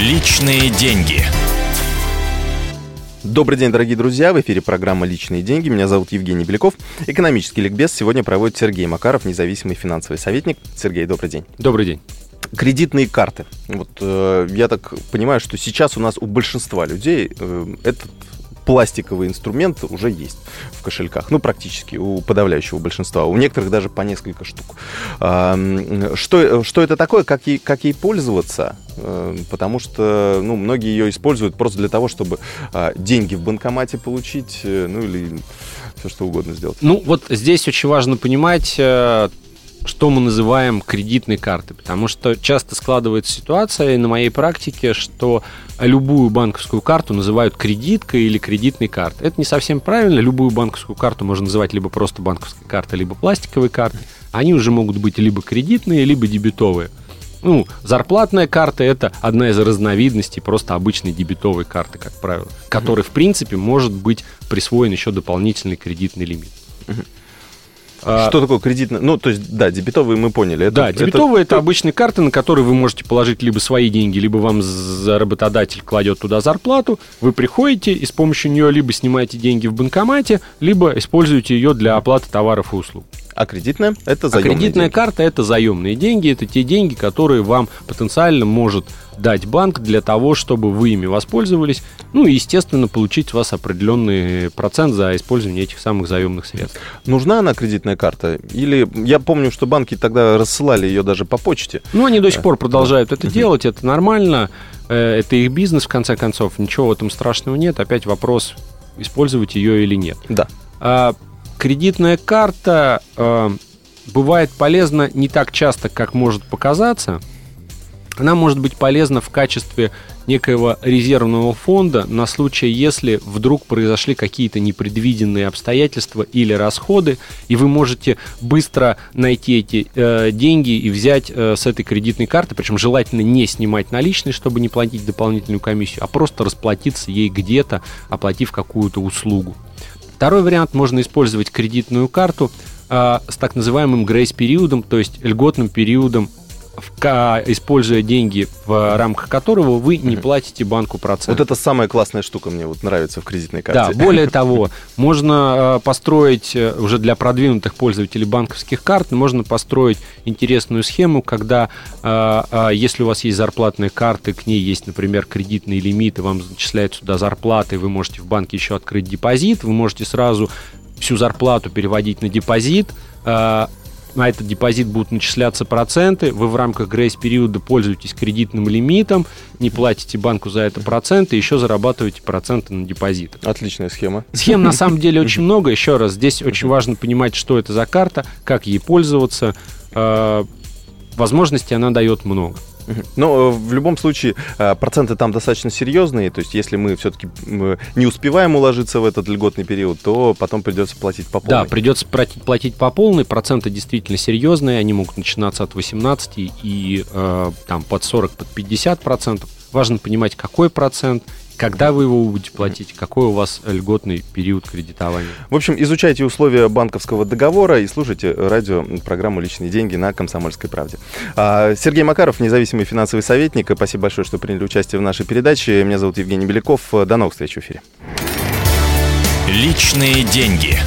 Личные деньги. Добрый день, дорогие друзья. В эфире программа «Личные деньги». Меня зовут Евгений Беляков. Экономический ликбез сегодня проводит Сергей Макаров, независимый финансовый советник. Сергей, добрый день. Добрый день. Кредитные карты. Вот э, я так понимаю, что сейчас у нас у большинства людей э, этот пластиковый инструмент уже есть в кошельках. Ну, практически у подавляющего большинства. У некоторых даже по несколько штук. Что, что это такое, как ей, как ей пользоваться? Э, потому что ну, многие ее используют просто для того, чтобы а, деньги в банкомате получить, э, ну или все что угодно сделать. Ну, вот здесь очень важно понимать э, что мы называем кредитной картой, потому что часто складывается ситуация на моей практике, что любую банковскую карту называют кредиткой или кредитной картой. Это не совсем правильно. Любую банковскую карту можно называть либо просто банковской картой, либо пластиковой картой. Они уже могут быть либо кредитные, либо дебетовые. Ну, зарплатная карта это одна из разновидностей просто обычной дебетовой карты, как правило, которой, в принципе, может быть присвоен еще дополнительный кредитный лимит. А, что такое кредитная? Ну, то есть, да, дебетовые мы поняли. Это, да, дебетовые это... это обычные карты, на которые вы можете положить либо свои деньги, либо вам работодатель кладет туда зарплату. Вы приходите и с помощью нее либо снимаете деньги в банкомате, либо используете ее для оплаты товаров и услуг. А кредитная – это заемные а кредитная деньги. карта – это заемные деньги. Это те деньги, которые вам потенциально может дать банк для того, чтобы вы ими воспользовались. Ну и, естественно, получить у вас определенный процент за использование этих самых заемных средств. Нужна она кредитная карта? Или я помню, что банки тогда рассылали ее даже по почте. Ну, они до сих пор продолжают это делать, это нормально. Э, это их бизнес, в конце концов. Ничего в этом страшного нет. Опять вопрос, использовать ее или нет. Да. Кредитная карта э, бывает полезна не так часто, как может показаться. Она может быть полезна в качестве некоего резервного фонда на случай, если вдруг произошли какие-то непредвиденные обстоятельства или расходы, и вы можете быстро найти эти э, деньги и взять э, с этой кредитной карты, причем желательно не снимать наличные, чтобы не платить дополнительную комиссию, а просто расплатиться ей где-то, оплатив какую-то услугу. Второй вариант, можно использовать кредитную карту э, с так называемым грейс-периодом, то есть льготным периодом используя деньги, в рамках которого вы не платите банку процент. Вот это самая классная штука мне вот нравится в кредитной карте. Да, более того, можно э, построить э, уже для продвинутых пользователей банковских карт, можно построить интересную схему, когда э, если у вас есть зарплатные карты, к ней есть, например, кредитные лимиты, вам зачисляют сюда зарплаты, вы можете в банке еще открыть депозит, вы можете сразу всю зарплату переводить на депозит, на этот депозит будут начисляться проценты, вы в рамках грейс-периода пользуетесь кредитным лимитом, не платите банку за это проценты, еще зарабатываете проценты на депозит. Отличная схема. Схем на самом деле очень много. Еще раз, здесь очень важно понимать, что это за карта, как ей пользоваться. Э, возможностей она дает много. Но э, в любом случае э, проценты там достаточно серьезные, то есть если мы все-таки не успеваем уложиться в этот льготный период, то потом придется платить по полной. Да, придется платить по полной, проценты действительно серьезные, они могут начинаться от 18 и э, там под 40, под 50 процентов. Важно понимать, какой процент, когда вы его будете платить? Какой у вас льготный период кредитования? В общем, изучайте условия банковского договора и слушайте радио программу «Личные деньги» на «Комсомольской правде». А, Сергей Макаров, независимый финансовый советник. Спасибо большое, что приняли участие в нашей передаче. Меня зовут Евгений Беляков. До новых встреч в эфире. «Личные деньги».